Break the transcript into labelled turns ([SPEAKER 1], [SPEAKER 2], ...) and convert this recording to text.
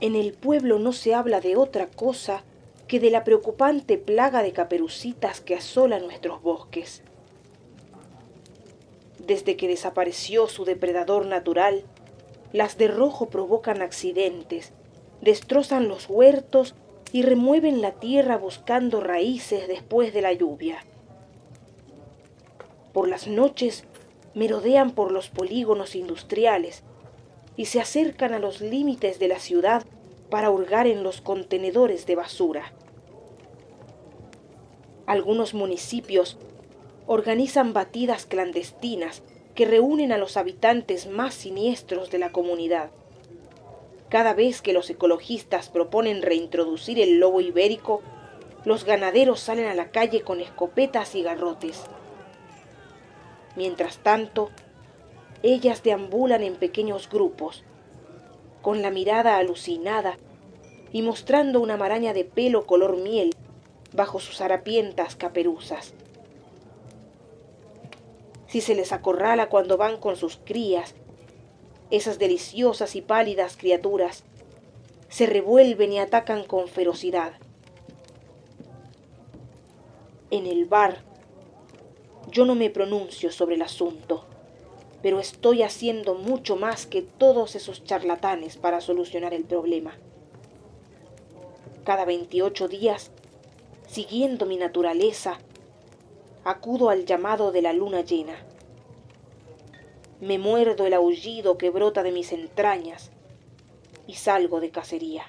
[SPEAKER 1] En el pueblo no se habla de otra cosa que de la preocupante plaga de caperucitas que asola nuestros bosques. Desde que desapareció su depredador natural, las de rojo provocan accidentes, destrozan los huertos y remueven la tierra buscando raíces después de la lluvia. Por las noches merodean por los polígonos industriales y se acercan a los límites de la ciudad para hurgar en los contenedores de basura. Algunos municipios organizan batidas clandestinas que reúnen a los habitantes más siniestros de la comunidad. Cada vez que los ecologistas proponen reintroducir el lobo ibérico, los ganaderos salen a la calle con escopetas y garrotes. Mientras tanto, ellas deambulan en pequeños grupos, con la mirada alucinada y mostrando una maraña de pelo color miel bajo sus harapientas caperuzas. Si se les acorrala cuando van con sus crías, esas deliciosas y pálidas criaturas se revuelven y atacan con ferocidad. En el bar yo no me pronuncio sobre el asunto, pero estoy haciendo mucho más que todos esos charlatanes para solucionar el problema. Cada 28 días, siguiendo mi naturaleza, acudo al llamado de la luna llena. Me muerdo el aullido que brota de mis entrañas y salgo de cacería.